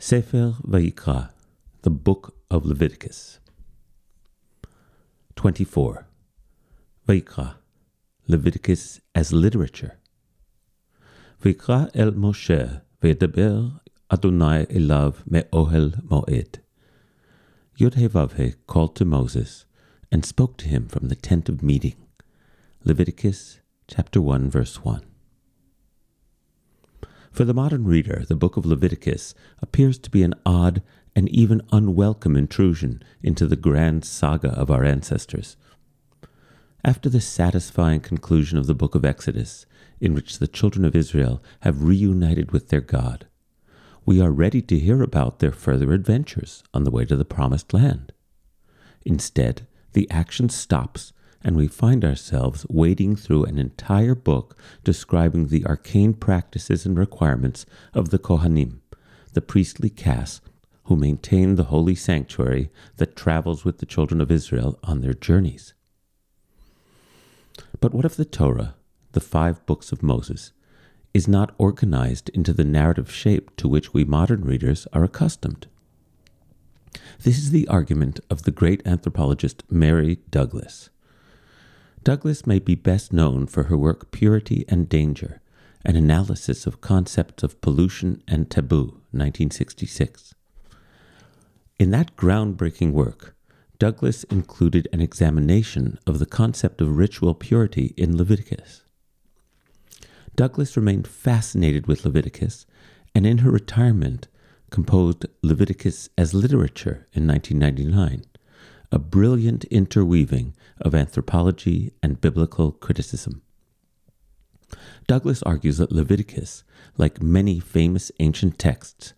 Sefer Vayikra, the Book of Leviticus. 24. Vayikra, Leviticus as literature. Vayikra el Moshe, Vedaber Adonai elav me'ohel moed. Yud called to Moses and spoke to him from the tent of meeting. Leviticus chapter 1 verse 1. For the modern reader, the book of Leviticus appears to be an odd and even unwelcome intrusion into the grand saga of our ancestors. After the satisfying conclusion of the book of Exodus, in which the children of Israel have reunited with their God, we are ready to hear about their further adventures on the way to the promised land. Instead, the action stops and we find ourselves wading through an entire book describing the arcane practices and requirements of the Kohanim, the priestly caste who maintain the holy sanctuary that travels with the children of Israel on their journeys. But what if the Torah, the five books of Moses, is not organized into the narrative shape to which we modern readers are accustomed? This is the argument of the great anthropologist Mary Douglas. Douglas may be best known for her work Purity and Danger, an analysis of concepts of pollution and taboo, 1966. In that groundbreaking work, Douglas included an examination of the concept of ritual purity in Leviticus. Douglas remained fascinated with Leviticus and in her retirement composed Leviticus as Literature in 1999, a brilliant interweaving of anthropology and biblical criticism. Douglas argues that Leviticus, like many famous ancient texts,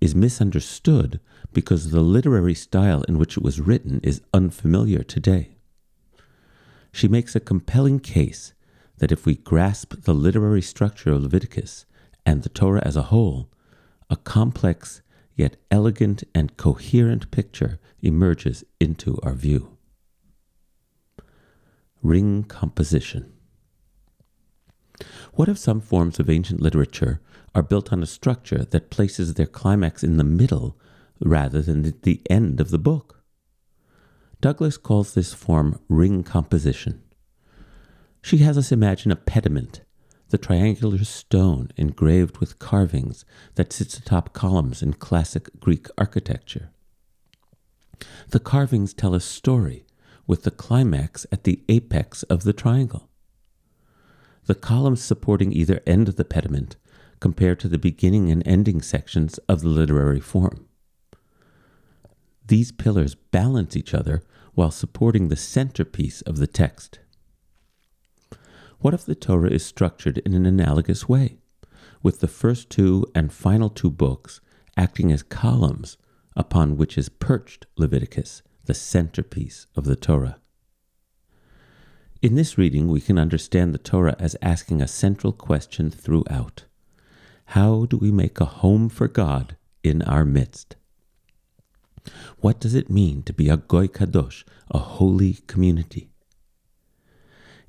is misunderstood because the literary style in which it was written is unfamiliar today. She makes a compelling case that if we grasp the literary structure of Leviticus and the Torah as a whole, a complex yet elegant and coherent picture emerges into our view. Ring composition. What if some forms of ancient literature are built on a structure that places their climax in the middle rather than at the end of the book? Douglas calls this form ring composition. She has us imagine a pediment the triangular stone engraved with carvings that sits atop columns in classic Greek architecture. The carvings tell a story with the climax at the apex of the triangle. The columns supporting either end of the pediment compare to the beginning and ending sections of the literary form. These pillars balance each other while supporting the centerpiece of the text. What if the Torah is structured in an analogous way, with the first two and final two books acting as columns upon which is perched Leviticus, the centerpiece of the Torah? In this reading, we can understand the Torah as asking a central question throughout How do we make a home for God in our midst? What does it mean to be a Goy Kadosh, a holy community?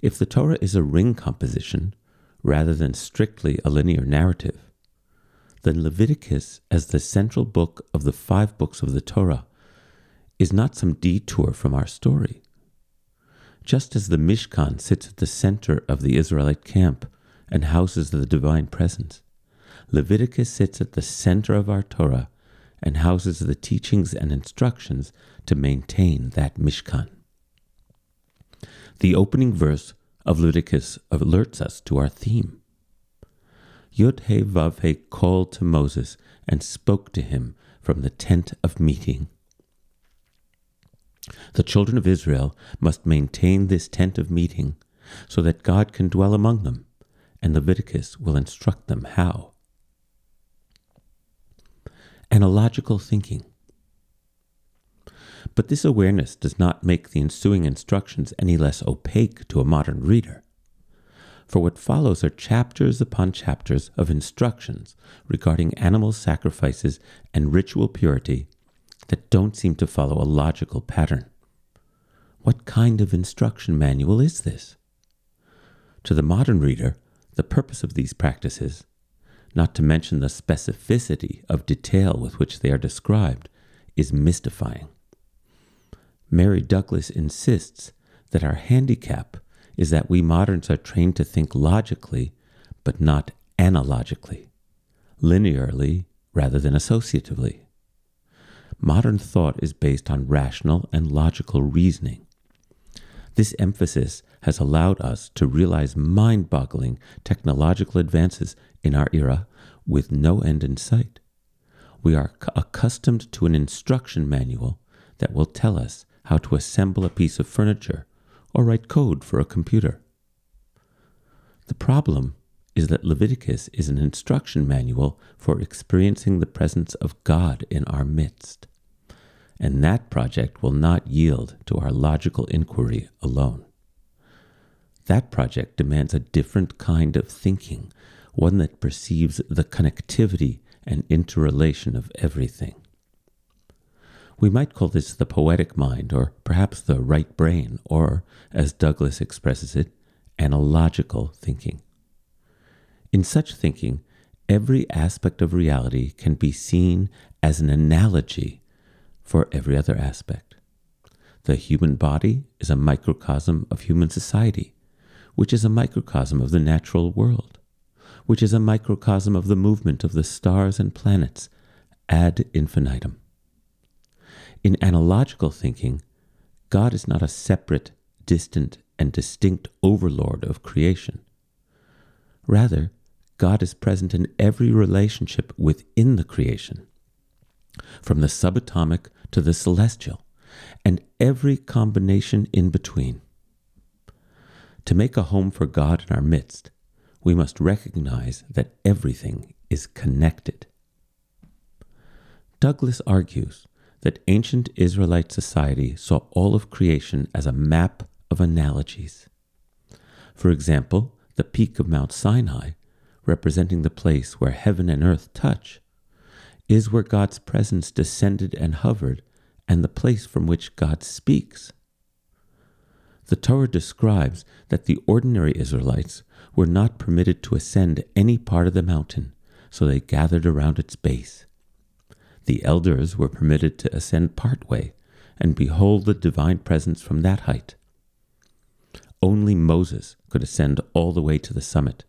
If the Torah is a ring composition rather than strictly a linear narrative, then Leviticus, as the central book of the five books of the Torah, is not some detour from our story. Just as the Mishkan sits at the center of the Israelite camp and houses the divine presence, Leviticus sits at the center of our Torah and houses the teachings and instructions to maintain that Mishkan. The opening verse of Leviticus alerts us to our theme. Yud He Vav He called to Moses and spoke to him from the tent of meeting. The children of Israel must maintain this tent of meeting so that God can dwell among them, and Leviticus will instruct them how. Analogical thinking. But this awareness does not make the ensuing instructions any less opaque to a modern reader. For what follows are chapters upon chapters of instructions regarding animal sacrifices and ritual purity that don't seem to follow a logical pattern. What kind of instruction manual is this? To the modern reader, the purpose of these practices, not to mention the specificity of detail with which they are described, is mystifying. Mary Douglas insists that our handicap is that we moderns are trained to think logically, but not analogically, linearly rather than associatively. Modern thought is based on rational and logical reasoning. This emphasis has allowed us to realize mind boggling technological advances in our era with no end in sight. We are accustomed to an instruction manual that will tell us how to assemble a piece of furniture or write code for a computer. The problem is that Leviticus is an instruction manual for experiencing the presence of God in our midst. And that project will not yield to our logical inquiry alone. That project demands a different kind of thinking, one that perceives the connectivity and interrelation of everything. We might call this the poetic mind, or perhaps the right brain, or, as Douglas expresses it, analogical thinking. In such thinking, every aspect of reality can be seen as an analogy for every other aspect. The human body is a microcosm of human society, which is a microcosm of the natural world, which is a microcosm of the movement of the stars and planets ad infinitum. In analogical thinking, God is not a separate, distant, and distinct overlord of creation. Rather, God is present in every relationship within the creation, from the subatomic to the celestial, and every combination in between. To make a home for God in our midst, we must recognize that everything is connected. Douglas argues that ancient Israelite society saw all of creation as a map of analogies. For example, the peak of Mount Sinai, representing the place where heaven and earth touch, is where God's presence descended and hovered, and the place from which God speaks. The Torah describes that the ordinary Israelites were not permitted to ascend any part of the mountain, so they gathered around its base. The elders were permitted to ascend part way and behold the divine presence from that height. Only Moses could ascend all the way to the summit,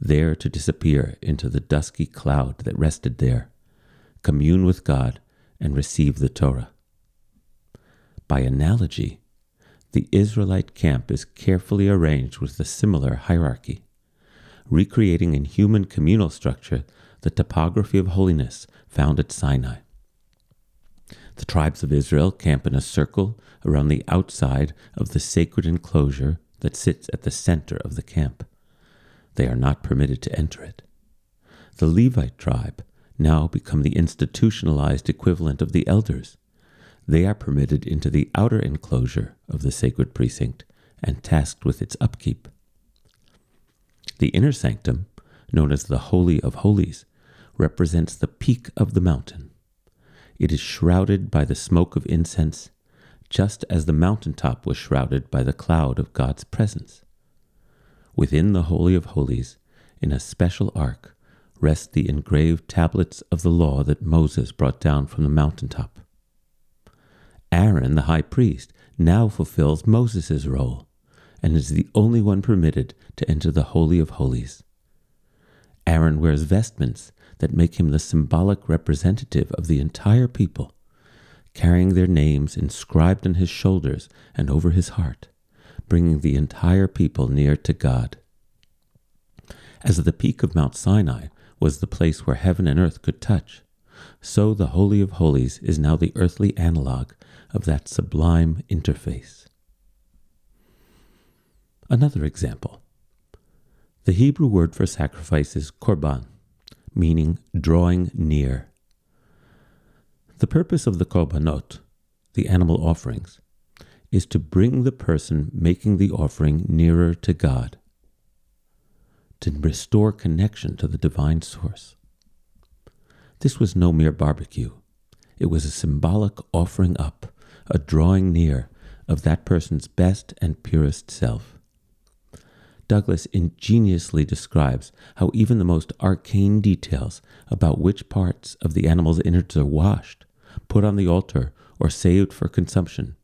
there to disappear into the dusky cloud that rested there, commune with God, and receive the Torah. By analogy, the Israelite camp is carefully arranged with a similar hierarchy, recreating in human communal structure the topography of holiness found at Sinai. The tribes of Israel camp in a circle around the outside of the sacred enclosure that sits at the center of the camp. They are not permitted to enter it. The Levite tribe now become the institutionalized equivalent of the elders. They are permitted into the outer enclosure of the sacred precinct and tasked with its upkeep. The inner sanctum, known as the Holy of Holies, represents the peak of the mountain. It is shrouded by the smoke of incense, just as the mountaintop was shrouded by the cloud of God's presence. Within the Holy of Holies, in a special ark, rest the engraved tablets of the law that Moses brought down from the mountaintop. Aaron, the high priest, now fulfills Moses' role and is the only one permitted to enter the Holy of Holies. Aaron wears vestments that make him the symbolic representative of the entire people, carrying their names inscribed on his shoulders and over his heart, bringing the entire people near to God. As the peak of Mount Sinai was the place where heaven and earth could touch, so the Holy of Holies is now the earthly analog of that sublime interface. Another example. The Hebrew word for sacrifice is korban, meaning drawing near. The purpose of the korbanot, the animal offerings, is to bring the person making the offering nearer to God, to restore connection to the divine source. This was no mere barbecue. It was a symbolic offering up, a drawing near of that person's best and purest self. Douglas ingeniously describes how even the most arcane details about which parts of the animal's innards are washed, put on the altar, or saved for consumption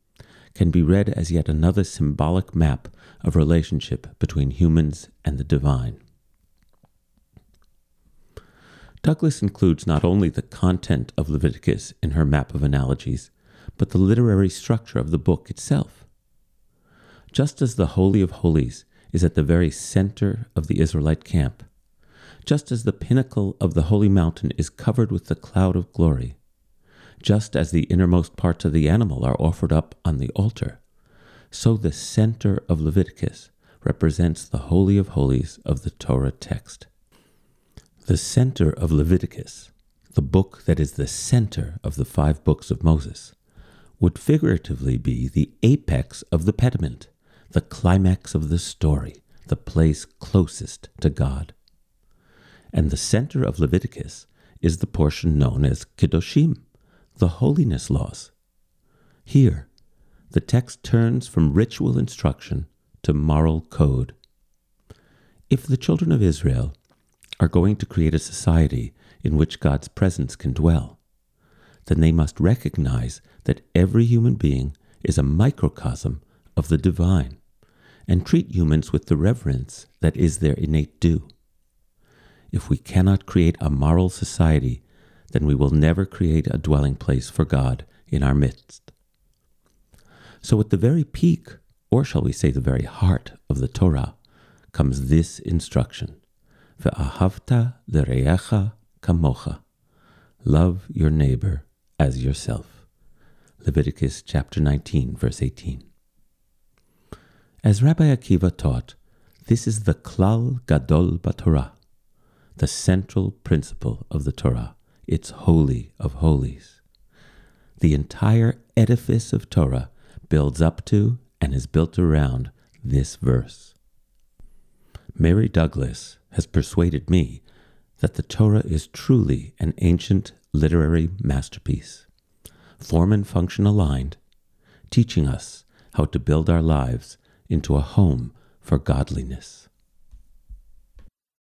can be read as yet another symbolic map of relationship between humans and the divine. Douglas includes not only the content of Leviticus in her map of analogies, but the literary structure of the book itself. Just as the Holy of Holies is at the very center of the Israelite camp, just as the pinnacle of the holy mountain is covered with the cloud of glory, just as the innermost parts of the animal are offered up on the altar, so the center of Leviticus represents the Holy of Holies of the Torah text. The center of Leviticus, the book that is the center of the five books of Moses, would figuratively be the apex of the pediment, the climax of the story, the place closest to God. And the center of Leviticus is the portion known as Kedoshim, the holiness laws. Here, the text turns from ritual instruction to moral code. If the children of Israel are going to create a society in which God's presence can dwell, then they must recognize that every human being is a microcosm of the divine and treat humans with the reverence that is their innate due. If we cannot create a moral society then we will never create a dwelling place for God in our midst. So, at the very peak, or shall we say the very heart of the Torah, comes this instruction Ve'ahavta l're'echa kamocha. Love your neighbor as yourself. Leviticus chapter 19, verse 18. As Rabbi Akiva taught, this is the klal gadol b'Torah, the central principle of the Torah. It's holy of holies. The entire edifice of Torah builds up to and is built around this verse. Mary Douglas has persuaded me that the Torah is truly an ancient literary masterpiece, form and function aligned, teaching us how to build our lives into a home for godliness.